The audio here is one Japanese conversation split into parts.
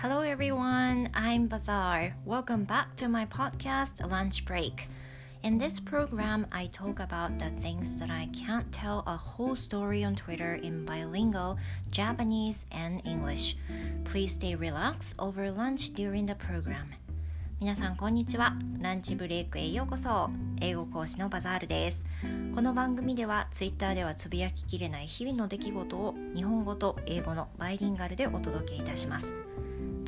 Hello everyone, I'm Bazaar. Welcome back to my podcast Lunch Break. In this program, I talk about the things that I can't tell a whole story on Twitter in bilingual Japanese and English. Please stay relaxed over lunch during the program. 皆さんこんにちは。ランチブレイクへようこそ。英語講師のバザールです。この番組では Twitter ではつぶやききれない日々の出来事を日本語と英語のバイリンガルでお届けいたします。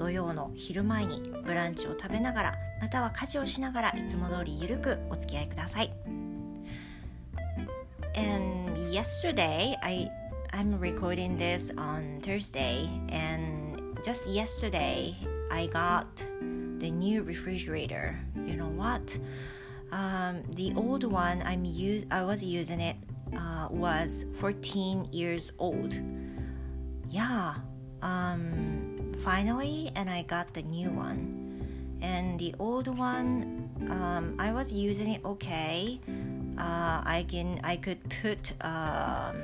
土曜の昼前にブランチを食べながらまたは家事をしながらいつも通りゆるくお付き合いください And yesterday I I'm recording this on Thursday and just yesterday I got the new refrigerator you know what um, the old one I'm use I was using it uh, was 14 years old yeah um finally and I got the new one. And the old one, um, I was using it okay. Uh, I can I could put um,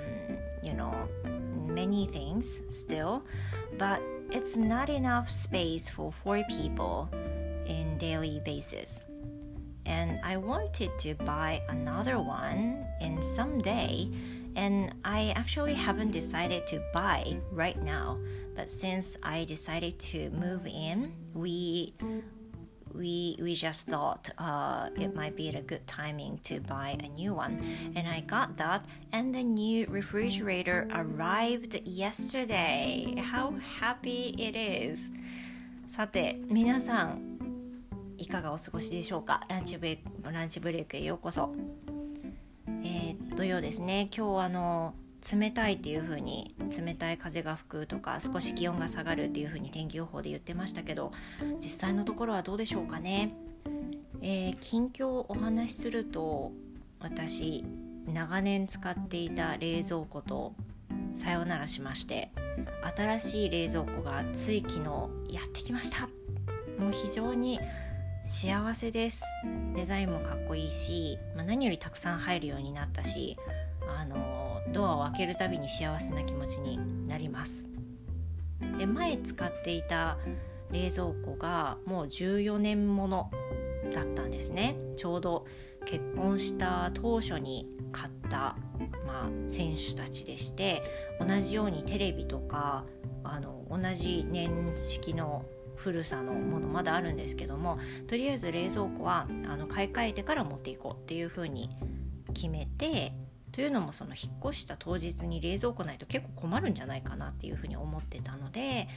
you know many things still, but it's not enough space for four people in daily basis. And I wanted to buy another one in someday, and I actually haven't decided to buy right now but since I decided to move in, we we we just thought uh, it might be a good timing to buy a new one and i got that and the new refrigerator arrived yesterday how happy it is さて皆さんいかがお過ごしでしょうかランチブレイクランチブレイクへようこそえー、土曜ですね今日あの 冷たいっていう風に冷たい風が吹くとか少し気温が下がるっていう風に天気予報で言ってましたけど実際のところはどうでしょうかね、えー、近況をお話しすると私長年使っていた冷蔵庫とさよならしまして新しい冷蔵庫がつい昨日やってきました。もう非常に幸せです。デザインもかっこいいし、まあ、何よりたくさん入るようになったしあのドアを開けるたびに幸せな気持ちになります。で前使っていた冷蔵庫がもう14年ものだったんですね。ちょうど結婚した当初に買った、まあ、選手たちでして同じようにテレビとかあの同じ年式の古さのものまだあるんですけどもとりあえず冷蔵庫はあの買い替えてから持っていこうっていうふうに決めてというのもその引っ越した当日に冷蔵庫ないと結構困るんじゃないかなっていうふうに思ってたので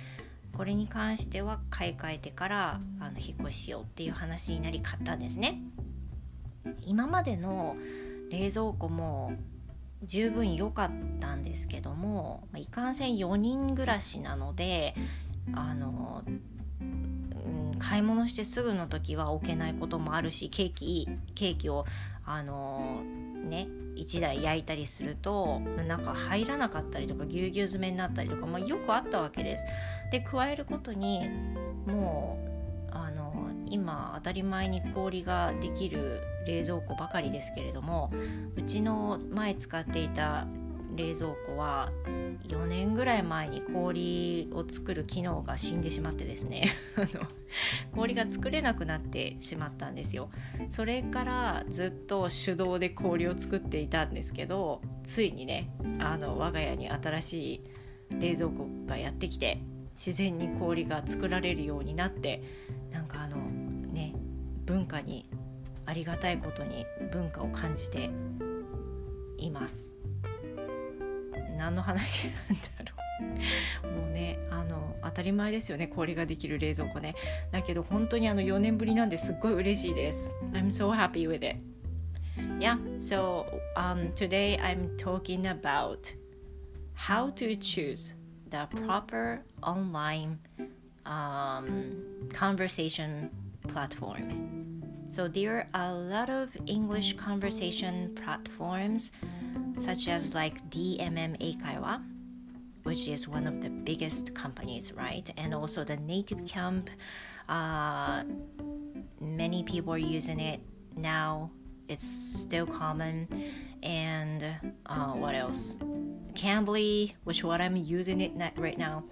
これに関しては買い替えてからあの引っ越ししようっていう話になり買ったんですね。今までの冷蔵庫も十分良かったんですけどもいかんせん4人暮らしなのであの、うん、買い物してすぐの時は置けないこともあるしケーキケーキをあのね1台焼いたりすると中入らなかったりとかぎゅうぎゅう詰めになったりとか、まあ、よくあったわけです。で加えることにもうあの今当たり前に氷ができる冷蔵庫ばかりですけれどもうちの前使っていた冷蔵庫は4年ぐらい前に氷を作る機能が死んでしまってですね 氷が作れなくなってしまったんですよそれからずっと手動で氷を作っていたんですけどついにねあの我が家に新しい冷蔵庫がやってきて自然に氷が作られるようになってなんかあのね文化にありがたいことに文化を感じています。何の話なんだろうもうねあの当たり前ですよね氷ができる冷蔵庫ねだけど本当にあの4年ぶりなんですっごい嬉しいです I'm so happy with it Yeah, so um, today I'm talking about how to choose the proper online um, conversation platform. So there are a lot of English conversation platforms such as like DMM Eikaiwa, which is one of the biggest companies, right? And also the Native Camp. Uh, many people are using it now. It's still common. And uh, what else? Cambly, which what I'm using it right now,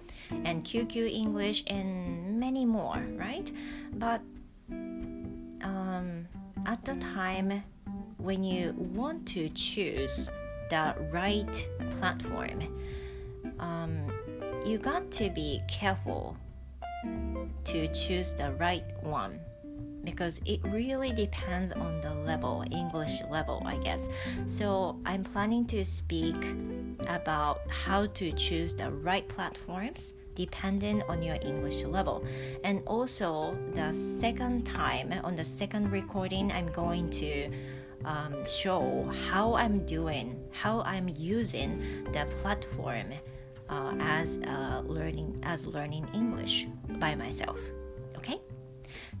and QQ English, and many more, right? But um, at the time when you want to choose the right platform, um, you got to be careful to choose the right one because it really depends on the level, English level, I guess. So I'm planning to speak about how to choose the right platforms depending on your English level. And also, the second time, on the second recording, I'm going to um, show how I'm doing, how I'm using the platform uh, as uh, learning as learning English by myself. Okay?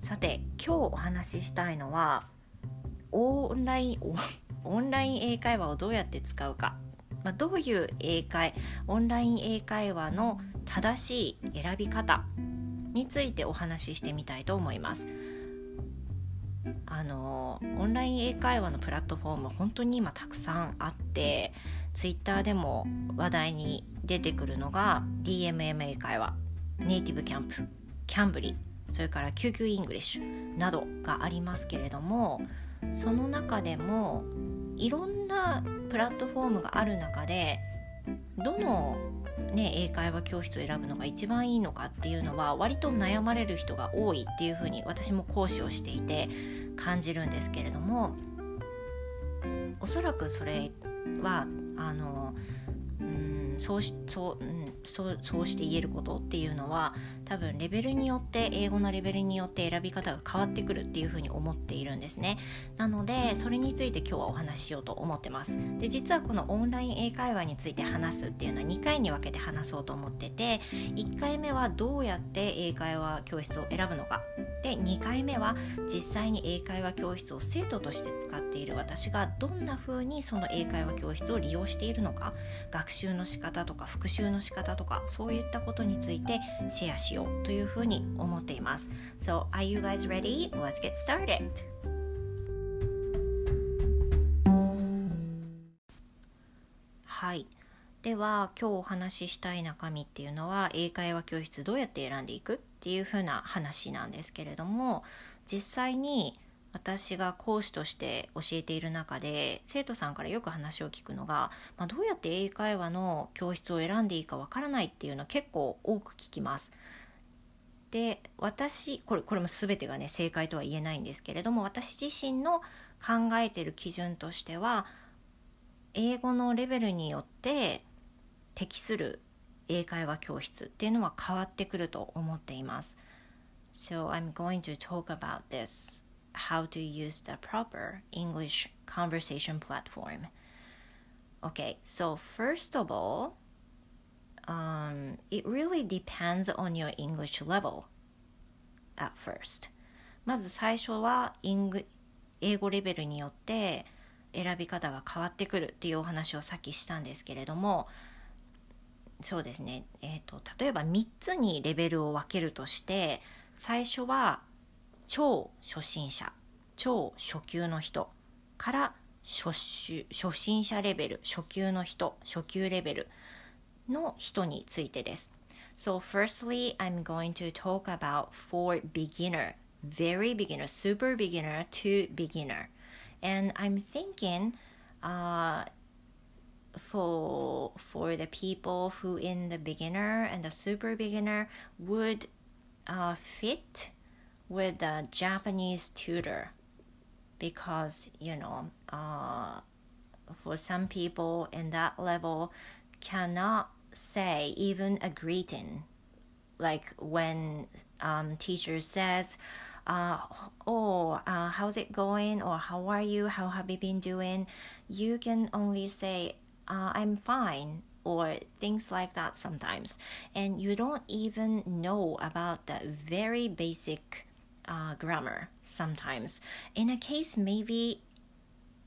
さて今日お話ししたいのはオンラインオンライン英会話をどうやって使うか、まあ、どういう英会オンライン英会話の正しい選び方についてお話ししてみたいと思います。あのオンライン英会話のプラットフォーム本当に今たくさんあってツイッターでも話題に出てくるのが DMM 英会話ネイティブキャンプキャンブリそれから QQ English などがありますけれどもその中でもいろんなプラットフォームがある中でどの、ね、英会話教室を選ぶのが一番いいのかっていうのは割と悩まれる人が多いっていうふうに私も講師をしていて感じるんですけれどもおそらくそれはあのそうしそう、うん、そうそうして言えることっていうのは多分レベルによって英語のレベルによって選び方が変わってくるっていうふうに思っているんですね。なのでそれについて今日はお話ししようと思ってます。で実はこのオンライン英会話について話すっていうのは2回に分けて話そうと思ってて1回目はどうやって英会話教室を選ぶのかで2回目は実際に英会話教室を生徒として使っている私がどんな風にその英会話教室を利用しているのか学習の仕方とか復習の仕方とかそういったことについてシェアしようというふうに思っています So are you guys ready? Let's get started! はいでは今日お話ししたい中身っていうのは英会話教室どうやって選んでいく？っていうふうな話なんですけれども実際に私が講師として教えている中で生徒さんからよく話を聞くのが、まあ、どうやって英会話の教室を選んでいいかわからないっていうのは結構多く聞きます。で私これこれも全てがね正解とは言えないんですけれども私自身の考えてる基準としては英語のレベルによって適する英会話教室っていうのは変わってくると思っています。So I'm going to talk about this how to use the proper English conversation platform. Okay, so first of all, um, it really depends on your English level at first. まず最初は英語レベルによって選び方が変わってくるっていうお話をさっきしたんですけれどもそうですね、えーと、例えば3つにレベルを分けるとして最初は超初心者超初級の人から初初心者レベル初級の人初級レベルの人についてです。So firstly, I'm going to talk about for beginner, very beginner, super beginner to beginner. And I'm thinking uh, for for the people who in the beginner and the super beginner would uh, fit with a Japanese tutor. Because you know uh, for some people in that level cannot say even a greeting. Like when um, teacher says uh, oh uh, how's it going? Or how are you? How have you been doing? You can only say uh, i'm fine or things like that sometimes. And you don't even know about the very basic uh, grammar sometimes. In a case, maybe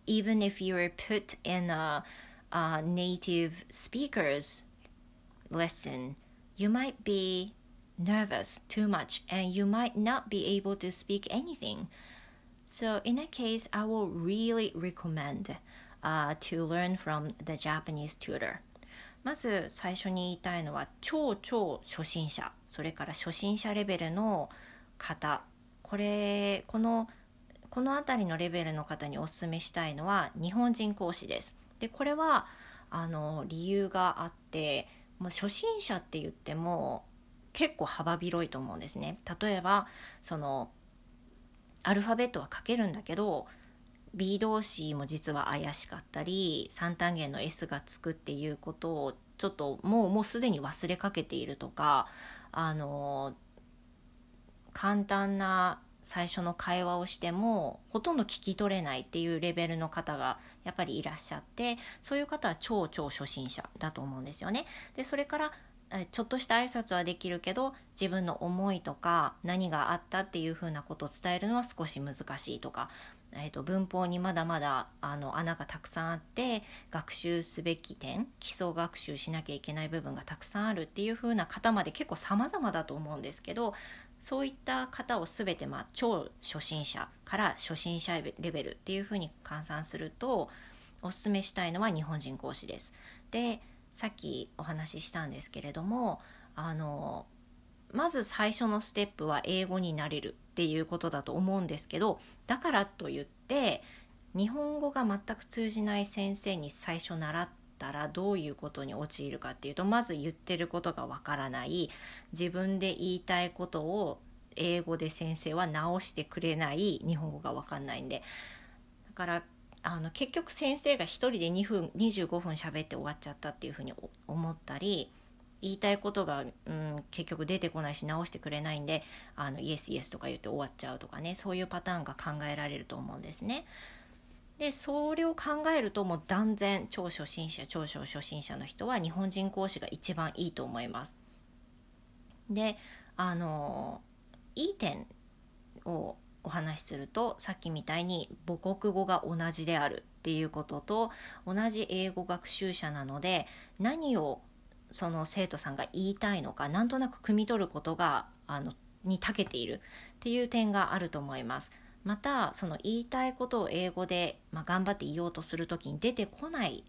even if you're put in a, a native speaker's lesson, you might be nervous too much and you might not be able to speak anything. So, in that case, I will really recommend uh, to learn from the Japanese tutor. まず最初に言いたいのは超超初心者それから初心者レベルの方これこのこの辺りのレベルの方におすすめしたいのは日本人講師です。でこれはあの理由があってもう初心者って言っても結構幅広いと思うんですね。例えばそのアルファベットは書けるんだけど B 動詞も実は怪しかったり三単元の S がつくっていうことをちょっともうもうすでに忘れかけているとかあの簡単な最初の会話をしてもほとんど聞き取れないっていうレベルの方がやっぱりいらっしゃってそういう方は超超初心者だと思うんですよね。でそれからちょっとした挨拶はできるけど自分の思いとか何があったっていうふうなことを伝えるのは少し難しいとかえーと、文法にまだまだあの穴がたくさんあって学習すべき点基礎学習しなきゃいけない部分がたくさんあるっていう風な方まで結構様々だと思うんですけどそういった方を全て、まあ、超初心者から初心者レベルっていう風に換算するとおすすめしたいのは日本人講師です。でさっきお話ししたんですけれどもあのまず最初のステップは英語になれるっていうことだと思うんですけどだからといって日本語が全く通じない先生に最初習ったらどういうことに陥るかっていうとまず言ってることがわからない。自分で言いたいことを英語で先生は直してくれない。日本語がわかんないんで。だからあの結局先生が1人で2分25分喋って終わっちゃったっていうふうに思ったり言いたいことが、うん、結局出てこないし直してくれないんであのイエスイエスとか言って終わっちゃうとかねそういうパターンが考えられると思うんですね。でそれを考えるともう断然超初心者超初心者の人は日本人講師が一番いいと思います。であのいい点をお話しするとさっきみたいに母国語が同じであるっていうことと同じ英語学習者なので何をその生徒さんが言いたいのかなんとなく汲み取ることがあのに長けているっていう点があると思います。またその言いたいことを英語で、まあ、頑張って言おうとする時に出てこない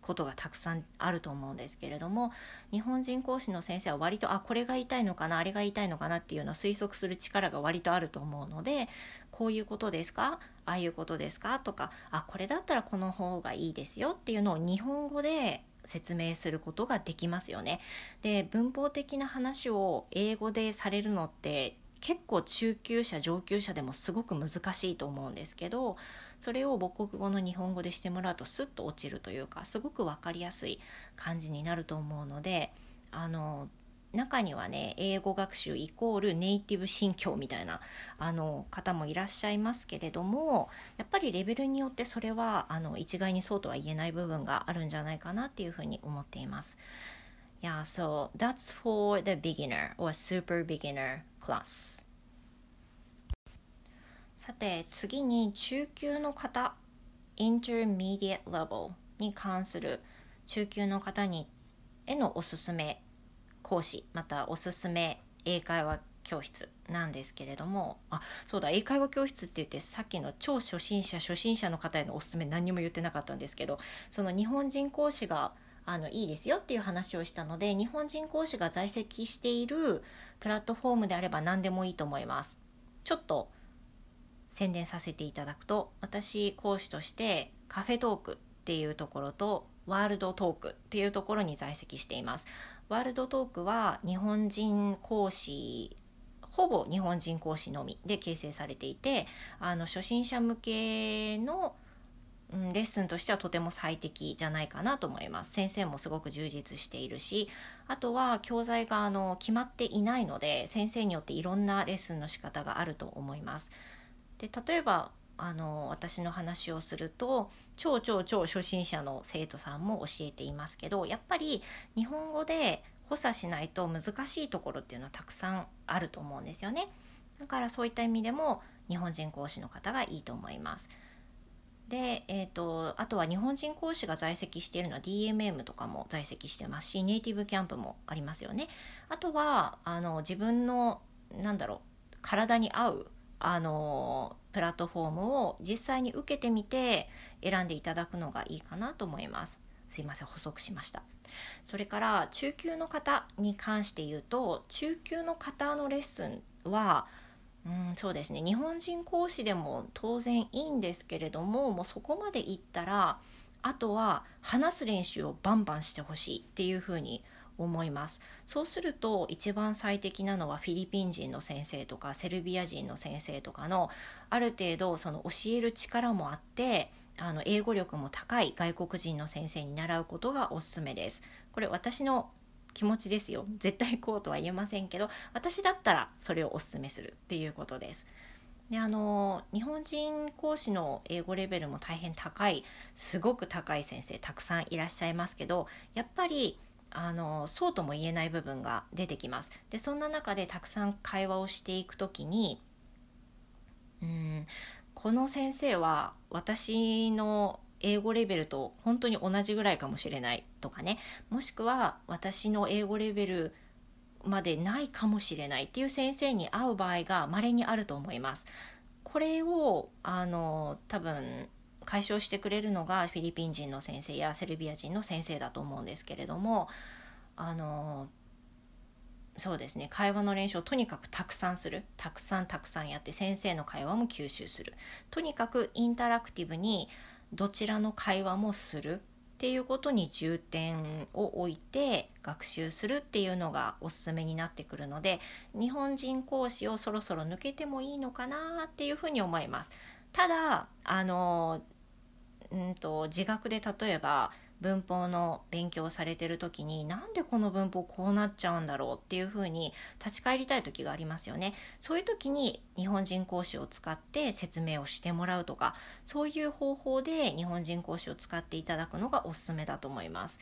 ことがたくさんあると思うんですけれども日本人講師の先生は割とあこれが言いたいのかなあれが言いたいのかなっていうのを推測する力が割とあると思うのでこういうことですか？ああいうことですか？とかあこれだったらこの方がいいですよっていうのを日本語で説明することができますよね。で文法的な話を英語でされるのって結構中級者上級者でもすごく難しいと思うんですけどそれを母国語の日本語でしてもらうとスッと落ちるというかすごく分かりやすい感じになると思うのであの中にはね英語学習イコールネイティブ心境みたいなあの方もいらっしゃいますけれどもやっぱりレベルによってそれはあの一概にそうとは言えない部分があるんじゃないかなっていうふうに思っています。Yeah, so that's for the beginner or super beginner class. さて次に中級の方 intermediate level に関する中級の方にへのおすすめ講師またおすすめ英会話教室なんですけれどもあそうだ英会話教室って言ってさっきの超初心者初心者の方へのおすすめ何にも言ってなかったんですけどその日本人講師があのいいですよっていう話をしたので日本人講師が在籍しているプラットフォームであれば何でもいいと思います。ちょっと宣伝させていただくと私講師としてカフェトークっていうところとワールドトークっていうところに在籍しています。ワールドトークは日本人講師ほぼ日本人講師のみで形成されていてあの初心者向けの、レッスンとしてはとても最適じゃないかなと思います。先生もすごく充実しているしあとは教材があの決まっていないので先生によっていろんなレッスンの仕方があると思います。で例えばあの私の話をすると超超超初心者の生徒さんも教えていますけどやっぱり日本語で補佐しないと難しいところっていうのはたくさんあると思うんですよね。だからそういった意味でも日本人講師の方がいいと思います。で、えーと、あとは日本人講師が在籍しているのは DMM とかも在籍してますしネイティブキャンプもありますよね。あとはあの自分のなんだろう体に合うあのプラットフォームを実際に受けてみて選んでいただくのがいいかなと思います。すいません補足しました。それから中級の方に関して言うと中級の方のレッスンはうんそうですね。日本人講師でも当然いいんですけれどももうそこまでいったらあとは話す練習をバンバンしてほしいっていうふうに思います。そうすると一番最適なのはフィリピン人の先生とかセルビア人の先生とかのある程度その教える力もあってあの英語力も高い外国人の先生に習うことがおすすめです。これ私の気持ちですよ。絶対こうとは言えませんけど私だったらそれをおすすめするっていうことです。であの日本人講師の英語レベルも大変高いすごく高い先生たくさんいらっしゃいますけどやっぱりあのそうとも言えない部分が出てきますでそんな中でたくさん会話をしていく時にうんこの先生は私の英語レベルと本当に同じぐらいかもしれないとかねもしくは私の英語レベルまでないかもしれないっていう先生に会う場合が稀にあると思います。これをあの多分解消してくれるのがフィリピン人の先生やセルビア人の先生だと思うんですけれどもあのそうですね。会話の練習をとにかくたくさんする。たくさんたくさんやって先生の会話も吸収する。とにかくインタラクティブにどちらの会話もする。っていうことに重点を置いて学習するっていうのがおすすめになってくるので日本人講師をそろそろ抜けてもいいのかなっていうふうに思います。ただあのうんと自学で例えば文法の勉強をされてる時になんでこの文法こうなっちゃうんだろうっていうふうに立ち返りたい時がありますよね。そういう時に日本人講師を使って説明をしてもらうとかそういう方法で日本人講師を使っていただくのがおすすめだと思います。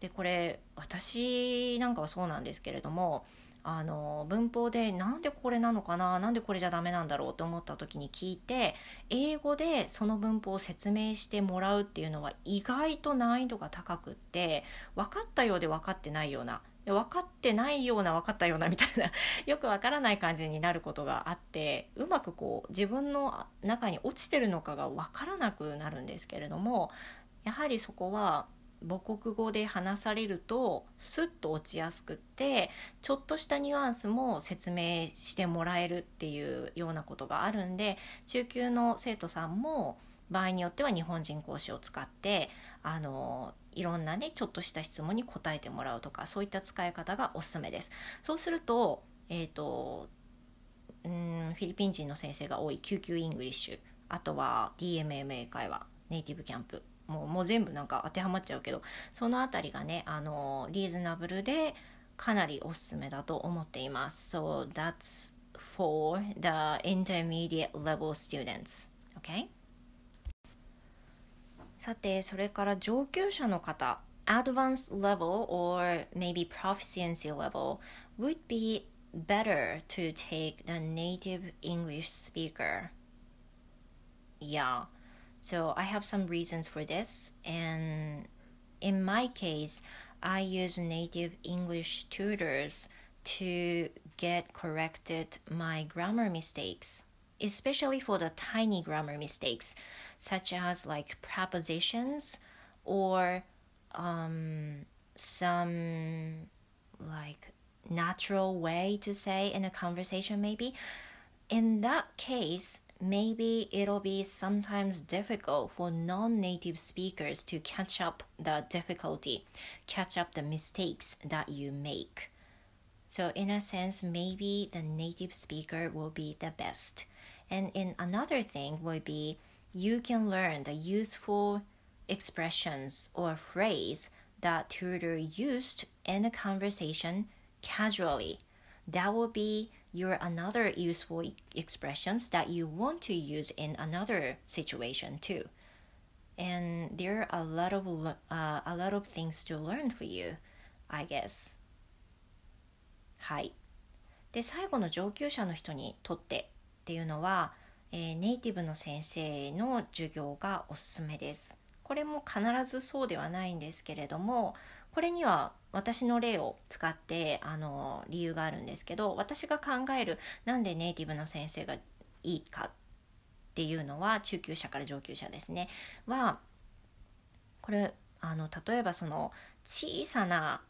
でこれ私なんかはそうなんですけれどもあの文法でなんでこれなのかななんでこれじゃダメなんだろうと思った時に聞いて英語でその文法を説明してもらうっていうのは意外と難易度が高くって分かったようで分かってないような分かってないような分かったようなみたいな よく分からない感じになることがあってうまくこう自分の中に落ちてるのかが分からなくなるんですけれどもやはりそこは母国語で話されるとスッと落ちやすくってちょっとしたニュアンスも説明してもらえるっていうようなことがあるんで中級の生徒さんも場合によっては日本人講師を使ってあのいろんなねちょっとした質問に答えてもらうとかそういった使い方がおすすめです。そうすると,、えーと、うんフィリピン人の先生が多い QQ Englishあとは DMMA 会話ネイティブキャンプもうもう全部なんか当てはまっちゃうけどその辺りがねあのリーズナブルでかなりおすすめだと思っています。So that's for the intermediate level students. Okay? さて、それから上級者の方、advanced level or maybe proficiency level would be better to take the native English speaker. Yeah. So I have some reasons for this. And in my case, I use native English tutors to get corrected my grammar mistakes, especially for the tiny grammar mistakes, such as like prepositions or um, some like natural way to say in a conversation, maybe. In that case, maybe it'll be sometimes difficult for non-native speakers to catch up the difficulty, catch up the mistakes that you make. So in a sense, maybe the native speaker will be the best. And in another thing would be you can learn the useful expressions or phrase that tutor used in a conversation casually. That will be your another useful expressions that you want to use in another situation too. And there are a lot of uh, a lot of things to learn for you, I guess. はい。で最後の上級者の人にとってっていうのは、えー、ネイティブの先生の授業がおすすめです。これも必ずそうではないんですけれども、これには私の例を使ってあの理由があるんですけど私が考えるなんでネイティブの先生がいいかっていうのは中級者から上級者ですねはこれあの例えばその小さな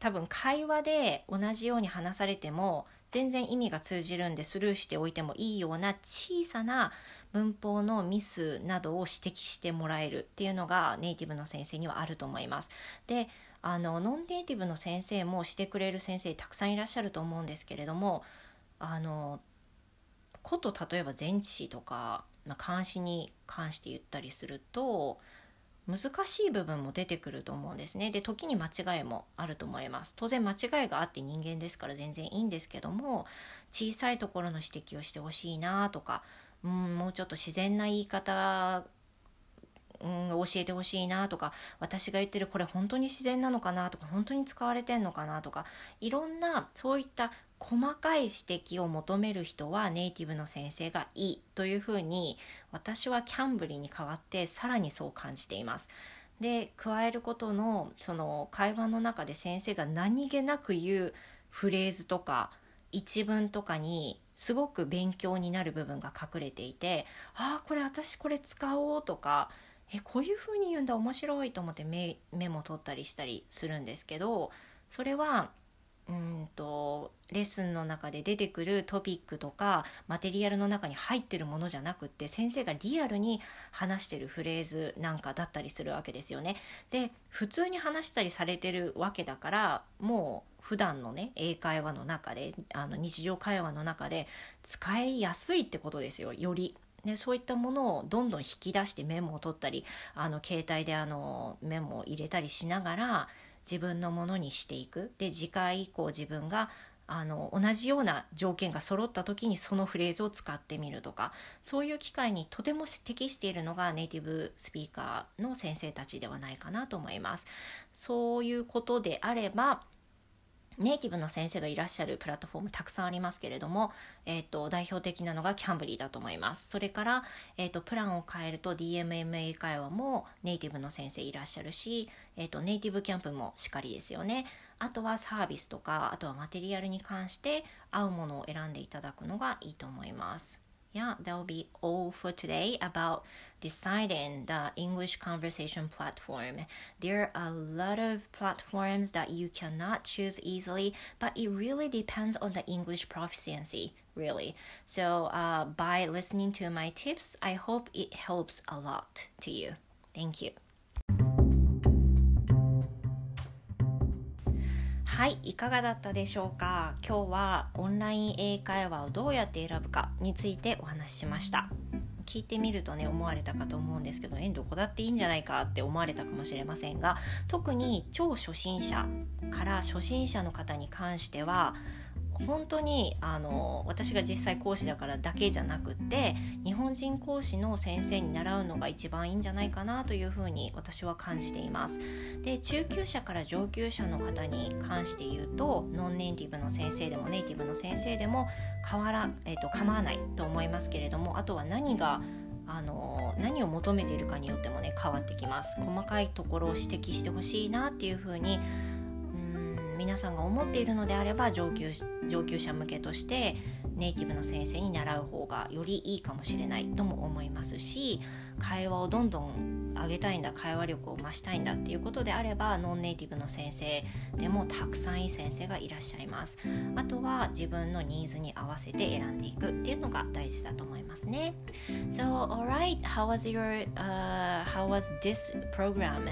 多分会話で同じように話されても全然意味が通じるんでスルーしておいてもいいような小さな文法のミスなどを指摘してもらえるっていうのがネイティブの先生にはあると思います。であのノンネイティブの先生もしてくれる先生たくさんいらっしゃると思うんですけれどもあのこと例えば前置詞とか、まあ、監視に関して言ったりすると難しい部分も出てくると思うんですね。で時に間違いもあると思います。当然間違いがあって人間ですから全然いいんですけども小さいところの指摘をしてほしいなとかうんもうちょっと自然な言い方うん、教えてほしいなとか私が言ってるこれ本当に自然なのかなとか本当に使われてんのかなとかいろんなそういった細かい指摘を求める人はネイティブの先生がいいというふうに私はキャンブリーに代わってさらにそう感じています。で加えることのその会話の中で先生が何気なく言うフレーズとか一文とかにすごく勉強になる部分が隠れていてああこれ私これ使おうとかえこういう風に言うんだ面白いと思ってメメモ取ったりしたりするんですけどそれはうんとレッスンの中で出てくるトピックとかマテリアルの中に入ってるものじゃなくって先生がリアルに話してるフレーズなんかだったりするわけですよね。で普通に話したりされてるわけだからもう普段のね英会話の中であの日常会話の中で使いやすいってことですよより。でそういったものをどんどん引き出してメモを取ったりあの携帯であのメモを入れたりしながら自分のものにしていくで次回以降自分があの同じような条件が揃った時にそのフレーズを使ってみるとかそういう機会にとても適しているのがネイティブスピーカーの先生たちではないかなと思います。そういうことであればネイティブの先生がいらっしゃるプラットフォームたくさんありますけれども、えーと、代表的なのがキャンブリーだと思います。それから、えーと、プランを変えると DMMA 会話もネイティブの先生いらっしゃるし、えーと、ネイティブキャンプもしっかりですよね。あとはサービスとか、あとはマテリアルに関して合うものを選んでいただくのがいいと思います。Yeah, that'll be all for today about deciding the English conversation platform. There are a lot of platforms that you cannot choose easily, but it really depends on the English proficiency, really. So, uh, by listening to my tips, I hope it helps a lot to you. Thank you. はい、いかがだったでしょうか今日はオンライン英会話をどうやって選ぶかについてお話ししました。 聞いてみるとね思われたかと思うんですけどえどこだっていいんじゃないかって思われたかもしれませんが特に超初心者から初心者の方に関しては本当にあの私が実際講師だからだけじゃなくって日本人講師の先生に習うのが一番いいんじゃないかなというふうに私は感じています。で中級者から上級者の方に関して言うとノンネイティブの先生でもネイティブの先生でも変わら、えーと、構わないと思いますけれどもあとは何があの何を求めているかによってもね変わってきます細かいところを指摘してほしいなっていうふうに皆さんが思っているのであれば上級上級者向けとしてネイティブの先生に習う方がよりいいかもしれないとも思いますし会話をどんどん上げたいんだ会話力を増したいんだっていうことであればノンネイティブの先生でもたくさんいい先生がいらっしゃいます。あとは自分のニーズに合わせて選んでいくっていうのが大事だと思いますね。So alright how was your、uh, how was this program?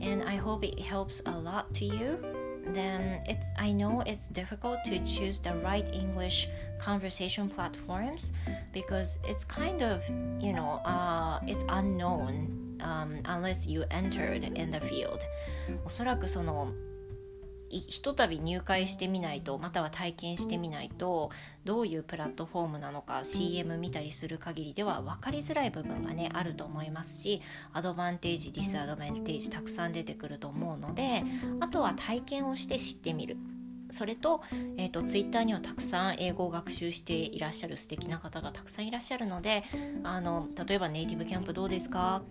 And I hope it helps a lot to you. then it's I know it's difficult to choose the right English conversation platforms because it's kind of you know uh, it's unknown um, unless you entered in the field おそらくその ひとたび入会してみないとまたは体験してみないとどういうプラットフォームなのか CM 見たりする限りでは分かりづらい部分がねあると思いますしアドバンテージディスアドバンテージたくさん出てくると思うのであとは体験をして知ってみる。それと,、えーと、ツイッターにはたくさん英語を学習していらっしゃる素敵な方がたくさんいらっしゃるのであの例えばネイティブキャンプどうですか？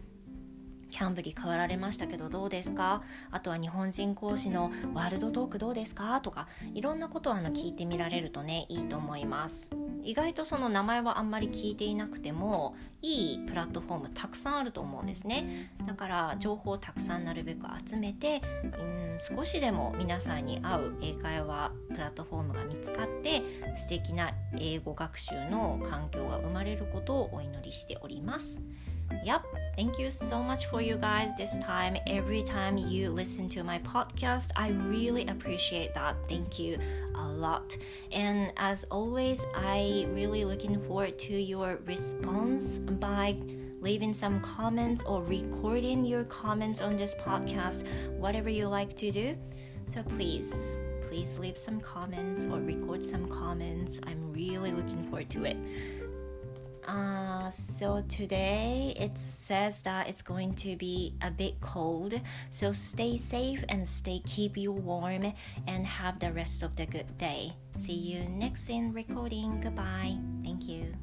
キャンブリ変わられましたけどどうですか？あとは日本人講師のワールドトークどうですか？とかいろんなことをあの聞いてみられるとねいいと思います。意外とその名前はあんまり聞いていなくてもいいプラットフォームたくさんあると思うんですね。だから情報をたくさんなるべく集めてうん少しでも皆さんに合う英会話プラットフォームが見つかって素敵な英語学習の環境が生まれることをお祈りしております。Yep. Thank you so much for you guys this time. Every time you listen to my podcast, I really appreciate that. Thank you a lot. And as always, I really looking forward to your response by leaving some comments or recording your comments on this podcast, whatever you like to do. So please, please leave some comments or record some comments. I'm really looking forward to it. Uh, so today it says that it's going to be a bit cold. So stay safe and stay keep you warm and have the rest of the good day. See you next in recording. Goodbye. Thank you.